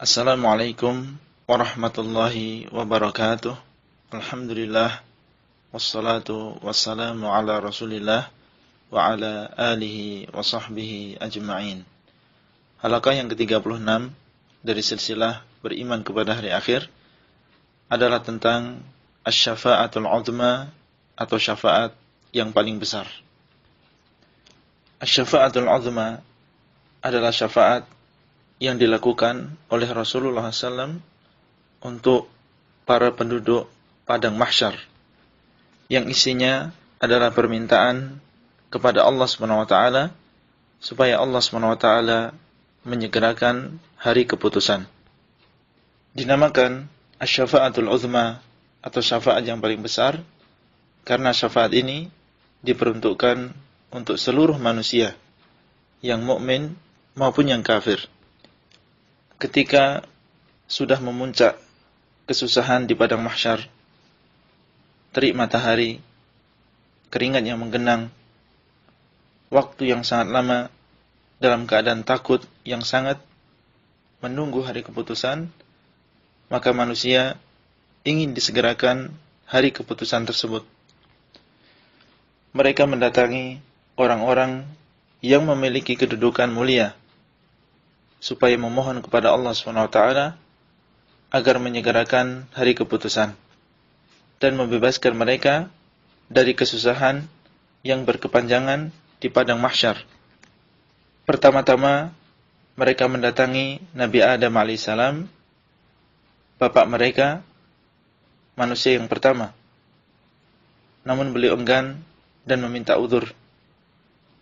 Assalamualaikum warahmatullahi wabarakatuh. Alhamdulillah wassalatu wassalamu ala Rasulillah wa ala alihi wa sahbihi ajma'in. Halakah yang ke-36 dari silsilah beriman kepada hari akhir adalah tentang asy-syafa'atul 'uzma atau syafaat yang paling besar. Asy-syafa'atul 'uzma adalah syafaat yang dilakukan oleh Rasulullah SAW untuk para penduduk padang mahsyar yang isinya adalah permintaan kepada Allah SWT supaya Allah SWT menyegerakan hari keputusan. Dinamakan asyafaatul uzma atau syafaat yang paling besar karena syafaat ini diperuntukkan untuk seluruh manusia yang mukmin maupun yang kafir ketika sudah memuncak kesusahan di padang mahsyar, terik matahari, keringat yang menggenang, waktu yang sangat lama dalam keadaan takut yang sangat menunggu hari keputusan, maka manusia ingin disegerakan hari keputusan tersebut. Mereka mendatangi orang-orang yang memiliki kedudukan mulia supaya memohon kepada Allah SWT agar menyegerakan hari keputusan dan membebaskan mereka dari kesusahan yang berkepanjangan di padang mahsyar. Pertama-tama mereka mendatangi Nabi Adam alaihissalam, bapak mereka, manusia yang pertama. Namun beliau enggan dan meminta udur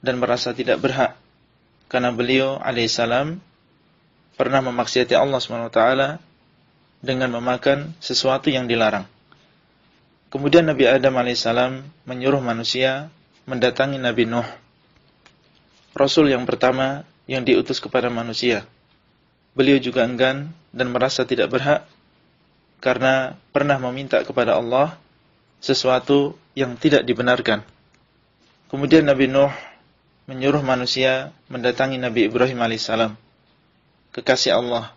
dan merasa tidak berhak karena beliau alaihissalam pernah memaksiati Allah SWT dengan memakan sesuatu yang dilarang. Kemudian Nabi Adam AS menyuruh manusia mendatangi Nabi Nuh, Rasul yang pertama yang diutus kepada manusia. Beliau juga enggan dan merasa tidak berhak karena pernah meminta kepada Allah sesuatu yang tidak dibenarkan. Kemudian Nabi Nuh menyuruh manusia mendatangi Nabi Ibrahim alaihissalam kekasih Allah.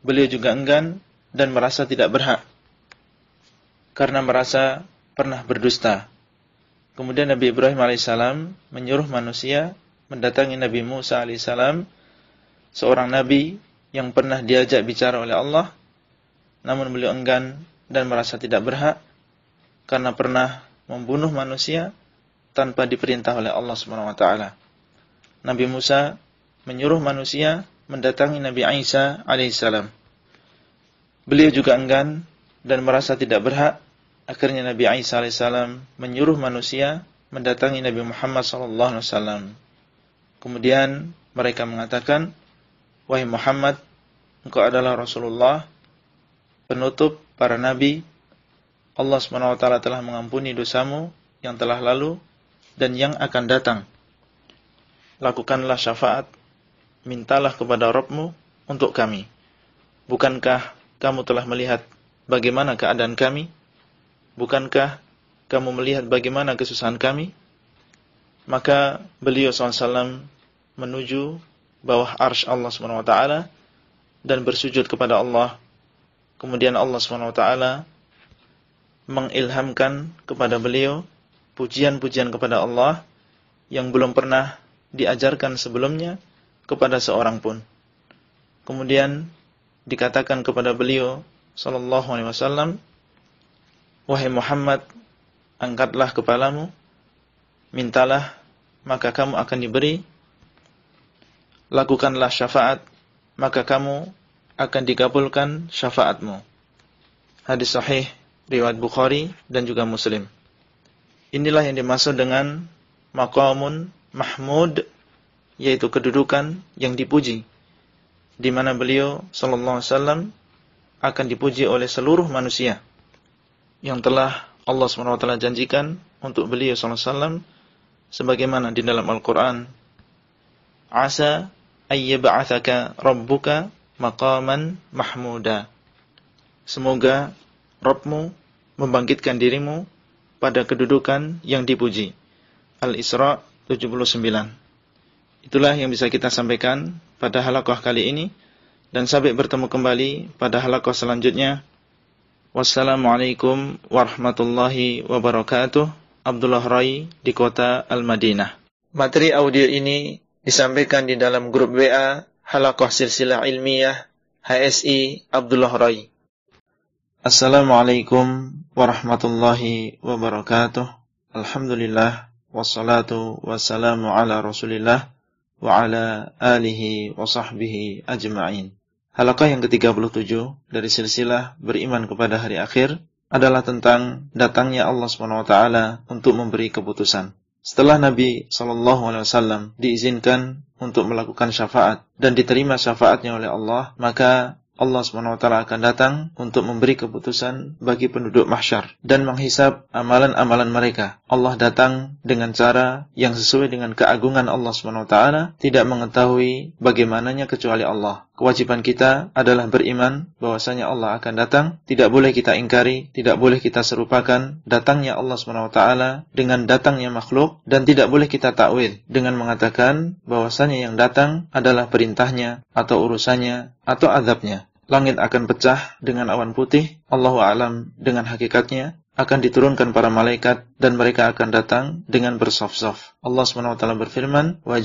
Beliau juga enggan dan merasa tidak berhak karena merasa pernah berdusta. Kemudian Nabi Ibrahim alaihissalam menyuruh manusia mendatangi Nabi Musa alaihissalam, seorang nabi yang pernah diajak bicara oleh Allah, namun beliau enggan dan merasa tidak berhak karena pernah membunuh manusia tanpa diperintah oleh Allah taala. Nabi Musa menyuruh manusia mendatangi Nabi Isa alaihissalam. Beliau juga enggan dan merasa tidak berhak. Akhirnya Nabi Isa alaihissalam menyuruh manusia mendatangi Nabi Muhammad sallallahu alaihi wasallam. Kemudian mereka mengatakan, "Wahai Muhammad, engkau adalah Rasulullah, penutup para nabi. Allah SWT telah mengampuni dosamu yang telah lalu dan yang akan datang. Lakukanlah syafaat mintalah kepada Rabbmu untuk kami. Bukankah kamu telah melihat bagaimana keadaan kami? Bukankah kamu melihat bagaimana kesusahan kami? Maka beliau SAW menuju bawah arsh Allah SWT dan bersujud kepada Allah. Kemudian Allah SWT mengilhamkan kepada beliau pujian-pujian kepada Allah yang belum pernah diajarkan sebelumnya kepada seorang pun. Kemudian dikatakan kepada beliau sallallahu alaihi wasallam, "Wahai Muhammad, angkatlah kepalamu, mintalah, maka kamu akan diberi. Lakukanlah syafaat, maka kamu akan dikabulkan syafaatmu." Hadis sahih riwayat Bukhari dan juga Muslim. Inilah yang dimaksud dengan maqamun mahmud yaitu kedudukan yang dipuji di mana beliau sallallahu alaihi wasallam akan dipuji oleh seluruh manusia yang telah Allah SWT janjikan untuk beliau sallallahu alaihi wasallam sebagaimana di dalam Al-Qur'an asa ayyab'atsaka rabbuka maqaman mahmuda. Semoga Rabbmu membangkitkan dirimu pada kedudukan yang dipuji. Al-Isra 79 Itulah yang bisa kita sampaikan pada halaqah kali ini. dan sampai bertemu kembali pada halaqah selanjutnya. Wassalamualaikum warahmatullahi wabarakatuh. Abdullah Rai di kota Al-Madinah. Materi audio ini disampaikan di dalam grup WA Halaqah Silsilah Ilmiah HSI Abdullah Rai. Assalamualaikum warahmatullahi wabarakatuh. Alhamdulillah wassalatu wassalamu ala Rasulillah wa ala alihi wa sahbihi ajma'in. Halakah yang ke-37 dari silsilah beriman kepada hari akhir adalah tentang datangnya Allah SWT untuk memberi keputusan. Setelah Nabi SAW diizinkan untuk melakukan syafaat dan diterima syafaatnya oleh Allah, maka Allah SWT akan datang untuk memberi keputusan bagi penduduk mahsyar dan menghisap amalan-amalan mereka. Allah datang dengan cara yang sesuai dengan keagungan Allah SWT, tidak mengetahui bagaimananya kecuali Allah. Kewajiban kita adalah beriman bahwasanya Allah akan datang, tidak boleh kita ingkari, tidak boleh kita serupakan datangnya Allah SWT dengan datangnya makhluk dan tidak boleh kita takwil dengan mengatakan bahwasanya yang datang adalah perintahnya atau urusannya atau azabnya. Langit akan pecah dengan awan putih, Allahu alam dengan hakikatnya, akan diturunkan para malaikat dan mereka akan datang dengan bersaf-saf. Allah SWT berfirman, "Wa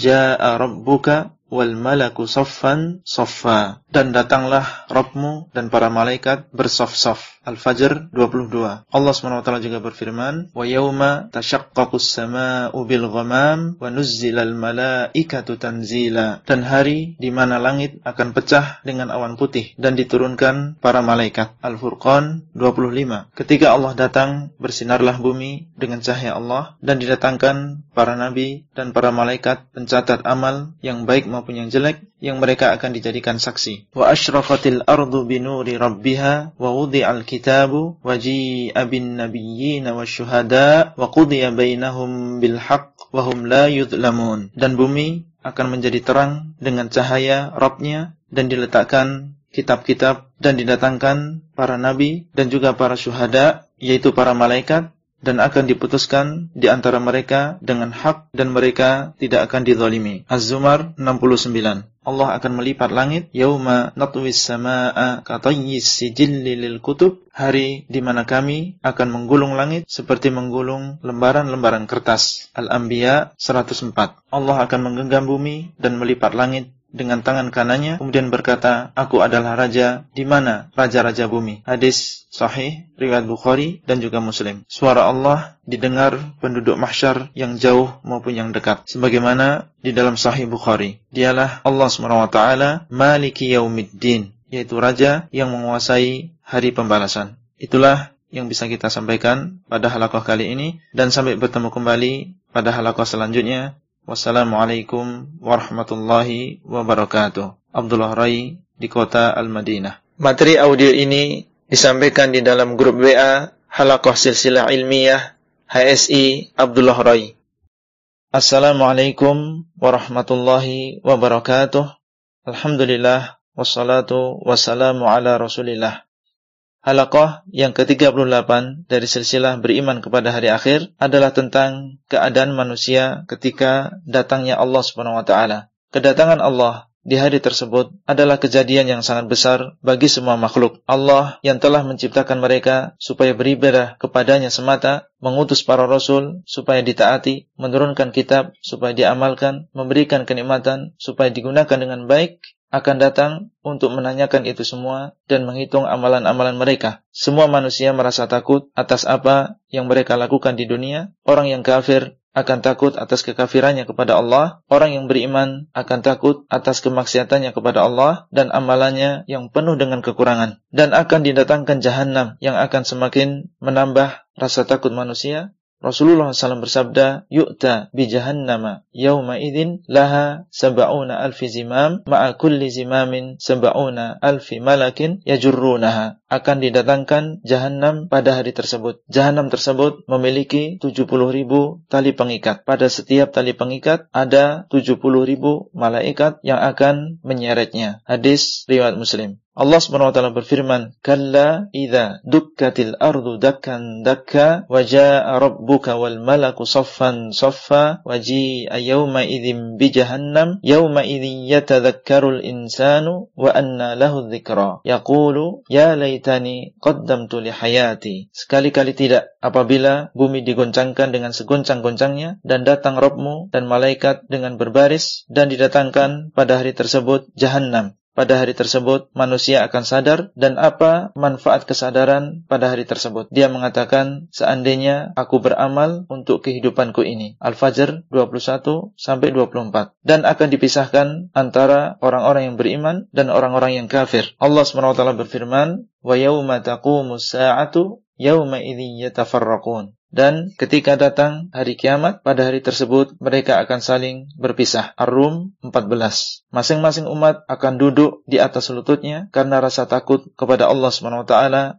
rabbuka wal malaku saffan saffa." Dan datanglah Rabbmu dan para malaikat bersaf-saf. Al-Fajr 22. Allah SWT juga berfirman, "Wa yauma tashaqqaqus samaa'u bil ghamam wa nuzzilal malaikatu tanzila." Dan hari di mana langit akan pecah dengan awan putih dan diturunkan para malaikat. Al-Furqan 25. Ketika Allah datang, bersinarlah bumi dengan cahaya Allah dan didatangkan para nabi dan para malaikat pencatat amal yang baik maupun yang jelek yang mereka akan dijadikan saksi. Wa asyraqatil ardu binuri rabbiha wa wudi'al kitabu wa ji'a bin nabiyyin wasyuhada wa qudiya bainahum bil haqq wa hum la yudlamun. Dan bumi akan menjadi terang dengan cahaya Rabbnya dan diletakkan kitab-kitab dan didatangkan para nabi dan juga para syuhada yaitu para malaikat dan akan diputuskan di antara mereka dengan hak dan mereka tidak akan dizalimi. Az-Zumar 69. Allah akan melipat langit yauma natwis samaa katayyis sijilli lil kutub hari di mana kami akan menggulung langit seperti menggulung lembaran-lembaran kertas Al-Anbiya 104 Allah akan menggenggam bumi dan melipat langit dengan tangan kanannya kemudian berkata, "Aku adalah raja di mana raja-raja bumi." Hadis sahih riwayat Bukhari dan juga Muslim. Suara Allah didengar penduduk mahsyar yang jauh maupun yang dekat. Sebagaimana di dalam sahih Bukhari. Dialah Allah SWT Maliki Yaumiddin, yaitu raja yang menguasai hari pembalasan. Itulah yang bisa kita sampaikan pada halakoh kali ini dan sampai bertemu kembali pada halakoh selanjutnya Wassalamualaikum warahmatullahi wabarakatuh. Abdullah Rai di kota Al-Madinah. Materi audio ini disampaikan di dalam grup WA Halakoh Silsilah Ilmiah HSI Abdullah Rai. Assalamualaikum warahmatullahi wabarakatuh. Alhamdulillah wassalatu wassalamu ala Rasulillah. Halaqah yang ke-38 dari silsilah beriman kepada hari akhir adalah tentang keadaan manusia ketika datangnya Allah Subhanahu wa taala. Kedatangan Allah di hari tersebut adalah kejadian yang sangat besar bagi semua makhluk. Allah yang telah menciptakan mereka supaya beribadah kepadanya semata, mengutus para rasul supaya ditaati, menurunkan kitab supaya diamalkan, memberikan kenikmatan supaya digunakan dengan baik, akan datang untuk menanyakan itu semua dan menghitung amalan-amalan mereka. Semua manusia merasa takut atas apa yang mereka lakukan di dunia. Orang yang kafir akan takut atas kekafirannya kepada Allah, orang yang beriman akan takut atas kemaksiatannya kepada Allah dan amalannya yang penuh dengan kekurangan dan akan didatangkan jahanam yang akan semakin menambah rasa takut manusia Rasulullah SAW bersabda, "Yu'ta bi jahannama yauma idzin laha sab'una alfi zimam ma'a kulli zimamin sab'una alfi malakin yajurrunaha." Akan didatangkan jahanam pada hari tersebut. Jahanam tersebut memiliki 70 ribu tali pengikat. Pada setiap tali pengikat ada 70 ribu malaikat yang akan menyeretnya. Hadis riwayat Muslim. Allah Subhanahu wa taala berfirman, "Kalla idza dukkatil ardu dakkan dakka wa jaa rabbuka wal malaku saffan saffa wa ji'a yawma idzin bi jahannam yawma idzin yatadhakkarul insanu wa anna lahu dzikra yaqulu ya laitani qaddamtu li hayati." Sekali-kali tidak apabila bumi digoncangkan dengan segoncang-goncangnya dan datang Rabbmu dan malaikat dengan berbaris dan didatangkan pada hari tersebut jahannam pada hari tersebut manusia akan sadar dan apa manfaat kesadaran pada hari tersebut. Dia mengatakan seandainya aku beramal untuk kehidupanku ini. Al-Fajr 21 sampai 24 dan akan dipisahkan antara orang-orang yang beriman dan orang-orang yang kafir. Allah SWT berfirman, "Wa yauma taqumus sa'atu yauma idzin yatafarraqun." Dan ketika datang hari kiamat, pada hari tersebut mereka akan saling berpisah. Ar-Rum 14. Masing-masing umat akan duduk di atas lututnya karena rasa takut kepada Allah SWT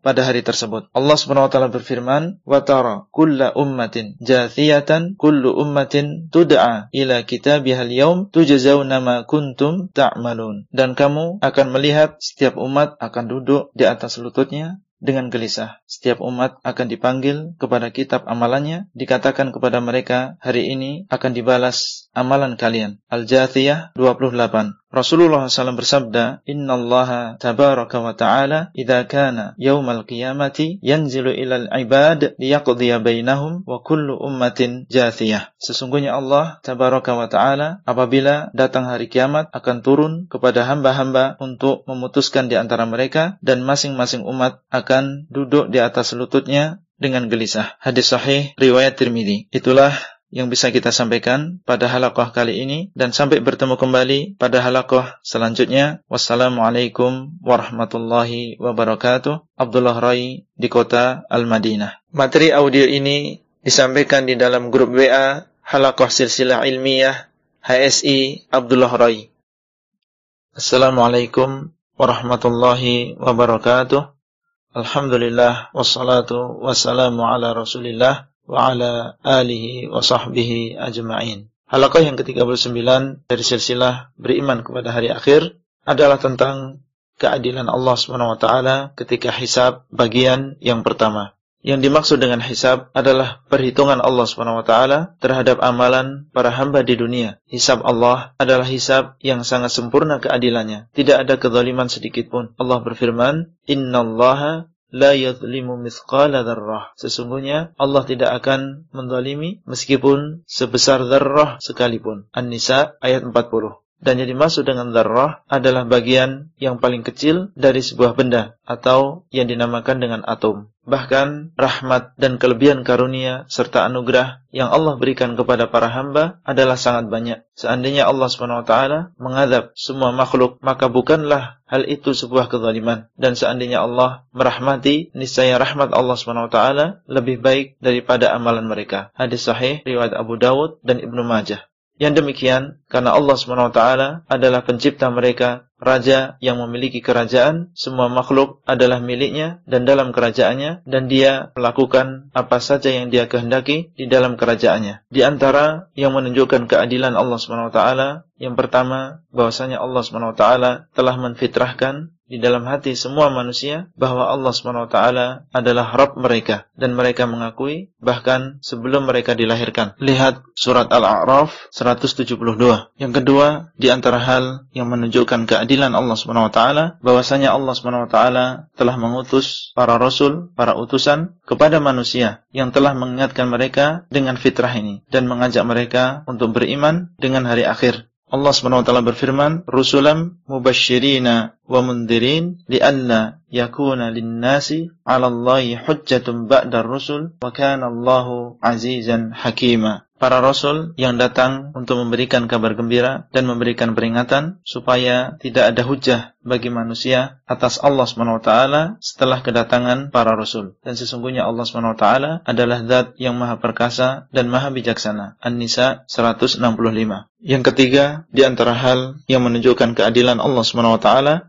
pada hari tersebut. Allah SWT berfirman, وَتَرَى كُلَّ أُمَّةٍ جَاثِيَةً كُلُّ أُمَّةٍ تُدْعَى إِلَى كِتَابِهَا الْيَوْمِ تُجَزَوْنَ مَا كُنْتُمْ تَعْمَلُونَ Dan kamu akan melihat setiap umat akan duduk di atas lututnya dengan gelisah. Setiap umat akan dipanggil kepada kitab amalannya, dikatakan kepada mereka, hari ini akan dibalas amalan kalian. Al-Jathiyah 28 Rasulullah SAW bersabda, Inna Allah tabaraka wa ta'ala idha kana yawmal qiyamati yanzilu ilal ibad liyaqdiya bainahum wa kullu ummatin jathiyah. Sesungguhnya Allah tabaraka wa ta'ala apabila datang hari kiamat akan turun kepada hamba-hamba untuk memutuskan di antara mereka dan masing-masing umat akan duduk di atas lututnya dengan gelisah. Hadis sahih riwayat Tirmidzi. Itulah yang bisa kita sampaikan pada halakoh kali ini dan sampai bertemu kembali pada halakoh selanjutnya. Wassalamualaikum warahmatullahi wabarakatuh. Abdullah Rai di kota Al-Madinah. Materi audio ini disampaikan di dalam grup WA halakoh silsilah ilmiah HSI Abdullah Rai. Assalamualaikum warahmatullahi wabarakatuh. Alhamdulillah wassalatu wassalamu ala rasulillah wa ala alihi wa sahbihi ajma'in. Halaqah yang ke-39 dari silsilah beriman kepada hari akhir adalah tentang keadilan Allah Subhanahu wa taala ketika hisab bagian yang pertama. Yang dimaksud dengan hisab adalah perhitungan Allah Subhanahu wa taala terhadap amalan para hamba di dunia. Hisab Allah adalah hisab yang sangat sempurna keadilannya. Tidak ada kezaliman sedikit pun. Allah berfirman, "Innallaha la yadhlimu mithqala dzarrah. Sesungguhnya Allah tidak akan mendalimi meskipun sebesar dzarrah sekalipun. An-Nisa ayat 40. Dan yang dimaksud dengan dzarrah adalah bagian yang paling kecil dari sebuah benda atau yang dinamakan dengan atom. Bahkan rahmat dan kelebihan karunia serta anugerah yang Allah berikan kepada para hamba adalah sangat banyak. Seandainya Allah SWT mengadab semua makhluk, maka bukanlah hal itu sebuah kezaliman. Dan seandainya Allah merahmati, niscaya rahmat Allah SWT lebih baik daripada amalan mereka. Hadis sahih riwayat Abu Dawud dan Ibnu Majah. Yang demikian karena Allah SWT adalah pencipta mereka, raja yang memiliki kerajaan, semua makhluk adalah miliknya dan dalam kerajaannya dan dia melakukan apa saja yang dia kehendaki di dalam kerajaannya. Di antara yang menunjukkan keadilan Allah SWT yang pertama bahwasanya Allah SWT telah menfitrahkan di dalam hati semua manusia bahwa Allah SWT adalah Rabb mereka dan mereka mengakui bahkan sebelum mereka dilahirkan. Lihat surat Al-A'raf 172. Yang kedua, di antara hal yang menunjukkan keadilan Allah SWT bahwasanya Allah SWT telah mengutus para rasul, para utusan kepada manusia yang telah mengingatkan mereka dengan fitrah ini dan mengajak mereka untuk beriman dengan hari akhir Allah SWT berfirman, "Rusulam mubashirina wa mundirin lianna yakuna linnasi 'ala Allahi hujjatun ba'da rusul wa kana Allahu 'azizan hakima." para rasul yang datang untuk memberikan kabar gembira dan memberikan peringatan supaya tidak ada hujah bagi manusia atas Allah SWT setelah kedatangan para rasul. Dan sesungguhnya Allah SWT adalah zat yang maha perkasa dan maha bijaksana. An-Nisa 165. Yang ketiga, di antara hal yang menunjukkan keadilan Allah SWT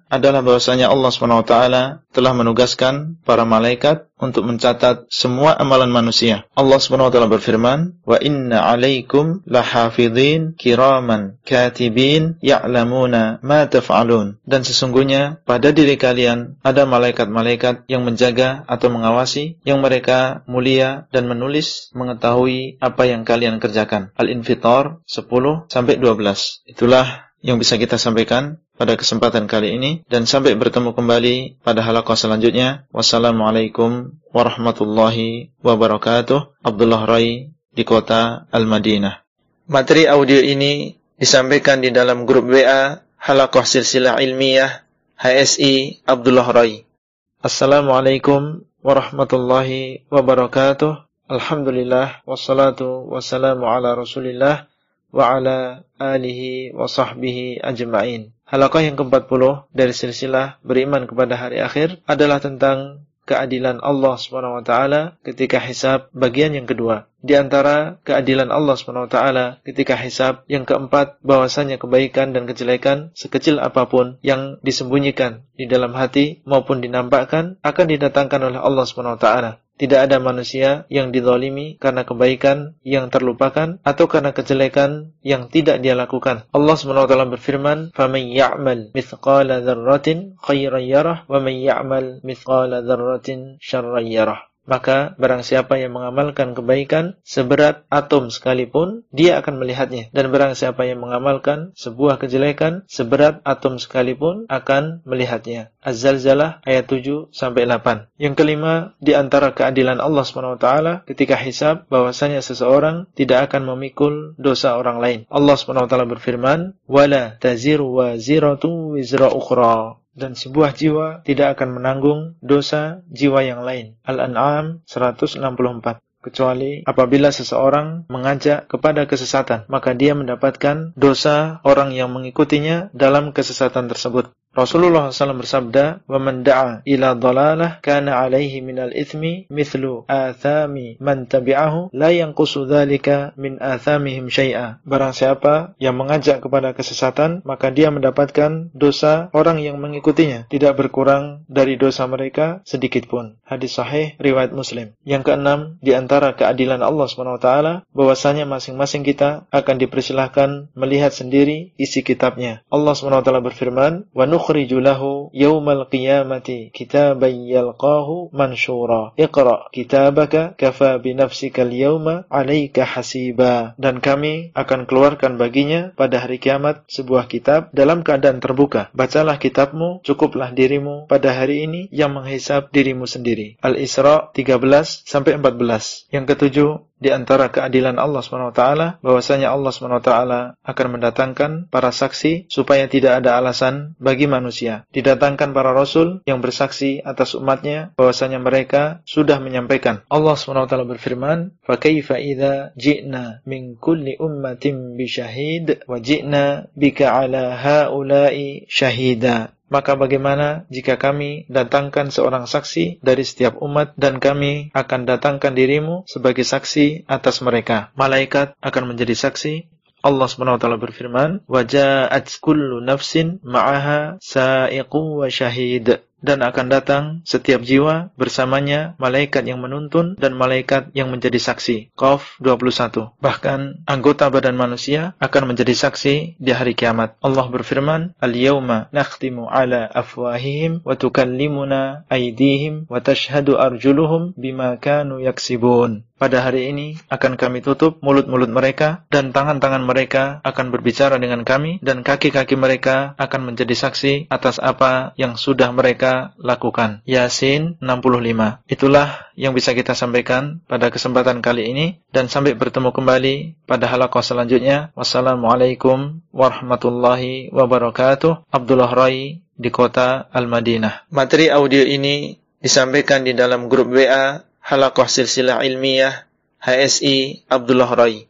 adalah bahwasanya Allah SWT telah menugaskan para malaikat untuk mencatat semua amalan manusia. Allah SWT berfirman, "Wa inna 'alaikum lahafidhin kiraman katibin ya'lamuna ma taf'alun." Dan sesungguhnya sesungguhnya pada diri kalian ada malaikat-malaikat yang menjaga atau mengawasi, yang mereka mulia dan menulis mengetahui apa yang kalian kerjakan. Al-Infitar 10 sampai 12. Itulah yang bisa kita sampaikan pada kesempatan kali ini dan sampai bertemu kembali pada halaqah selanjutnya. Wassalamualaikum warahmatullahi wabarakatuh. Abdullah Rai di kota Al-Madinah. Materi audio ini disampaikan di dalam grup WA Halaqah Silsilah Ilmiah HSI Abdullah Rai. Assalamualaikum warahmatullahi wabarakatuh. Alhamdulillah wassalatu wassalamu ala Rasulillah wa ala alihi wa sahbihi ajma'in. Halaqah yang ke-40 dari silsilah beriman kepada hari akhir adalah tentang keadilan Allah Subhanahu wa taala ketika hisab bagian yang kedua. Di antara keadilan Allah Subhanahu wa taala ketika hisab yang keempat bahwasanya kebaikan dan kejelekan sekecil apa pun yang disembunyikan di dalam hati maupun dinampakkan akan didatangkan oleh Allah Subhanahu wa taala. Tidak ada manusia yang didolimi karena kebaikan yang terlupakan atau karena kejelekan yang tidak dia lakukan. Allah SWT berfirman, فَمَنْ يَعْمَلْ مِثْقَالَ ذَرَّةٍ خَيْرًا يَرَهُ وَمَنْ يَعْمَلْ مِثْقَالَ ذَرَّةٍ شَرًّا يَرَهُ maka barang siapa yang mengamalkan kebaikan seberat atom sekalipun, dia akan melihatnya. Dan barang siapa yang mengamalkan sebuah kejelekan seberat atom sekalipun akan melihatnya. Az-Zalzalah ayat 7 sampai 8. Yang kelima, di antara keadilan Allah SWT ketika hisab bahwasanya seseorang tidak akan memikul dosa orang lain. Allah SWT berfirman, "Wala taziru waziratu wizra ukhra." Dan sebuah jiwa tidak akan menanggung dosa jiwa yang lain. Al-An'am 164 kecuali apabila seseorang mengajak kepada kesesatan, maka dia mendapatkan dosa orang yang mengikutinya dalam kesesatan tersebut. Rasulullah SAW bersabda, "Wa da'a ila dhalalah kana 'alaihi minal ithmi mithlu athami man tabi'ahu la yanqusu dzalika min athamihim syai'a." Barang siapa yang mengajak kepada kesesatan, maka dia mendapatkan dosa orang yang mengikutinya, tidak berkurang dari dosa mereka sedikit pun. Hadis sahih riwayat Muslim. Yang keenam, di antara keadilan Allah SWT bahwasanya masing-masing kita akan dipersilahkan melihat sendiri isi kitabnya. Allah SWT berfirman, "Wa نخرج له يوم القيامة كتابا يلقاه منشورا اقرأ كتابك كفى بنفسك اليوم عليك حسيبا dan kami akan keluarkan baginya pada hari kiamat sebuah kitab dalam keadaan terbuka bacalah kitabmu cukuplah dirimu pada hari ini yang menghisap dirimu sendiri Al-Isra 13 sampai 14 yang ketujuh di antara keadilan Allah Swt bahwasanya Allah Swt akan mendatangkan para saksi supaya tidak ada alasan bagi manusia. Didatangkan para rasul yang bersaksi atas umatnya bahwasanya mereka sudah menyampaikan. Allah Swt berfirman, "Fa kaifa idza ji'na min kulli ummatin bi syahid wa ji'na bika 'ala haula'i syahida." Maka bagaimana jika kami datangkan seorang saksi dari setiap umat dan kami akan datangkan dirimu sebagai saksi atas mereka. Malaikat akan menjadi saksi. Allah SWT berfirman, "Waja'at kullu nafsin ma'aha sa'iqu wa syahid." Dan akan datang setiap jiwa bersamanya malaikat yang menuntun dan malaikat yang menjadi saksi. Qaf 21. Bahkan anggota badan manusia akan menjadi saksi di hari kiamat. Allah berfirman, "Al-yauma nakhtimu ala afwahihim wa tukallimuna aydihim wa tashhadu arjuluhum bima kanu yaksibun." Pada hari ini akan kami tutup mulut-mulut mereka dan tangan-tangan mereka akan berbicara dengan kami dan kaki-kaki mereka akan menjadi saksi atas apa yang sudah mereka lakukan. Yasin 65. Itulah yang bisa kita sampaikan pada kesempatan kali ini dan sampai bertemu kembali pada halaqah selanjutnya. Wassalamualaikum warahmatullahi wabarakatuh. Abdullah Rai di kota Al-Madinah. Materi audio ini disampaikan di dalam grup WA Halaqah Silsilah Ilmiah HSI Abdullah Rai.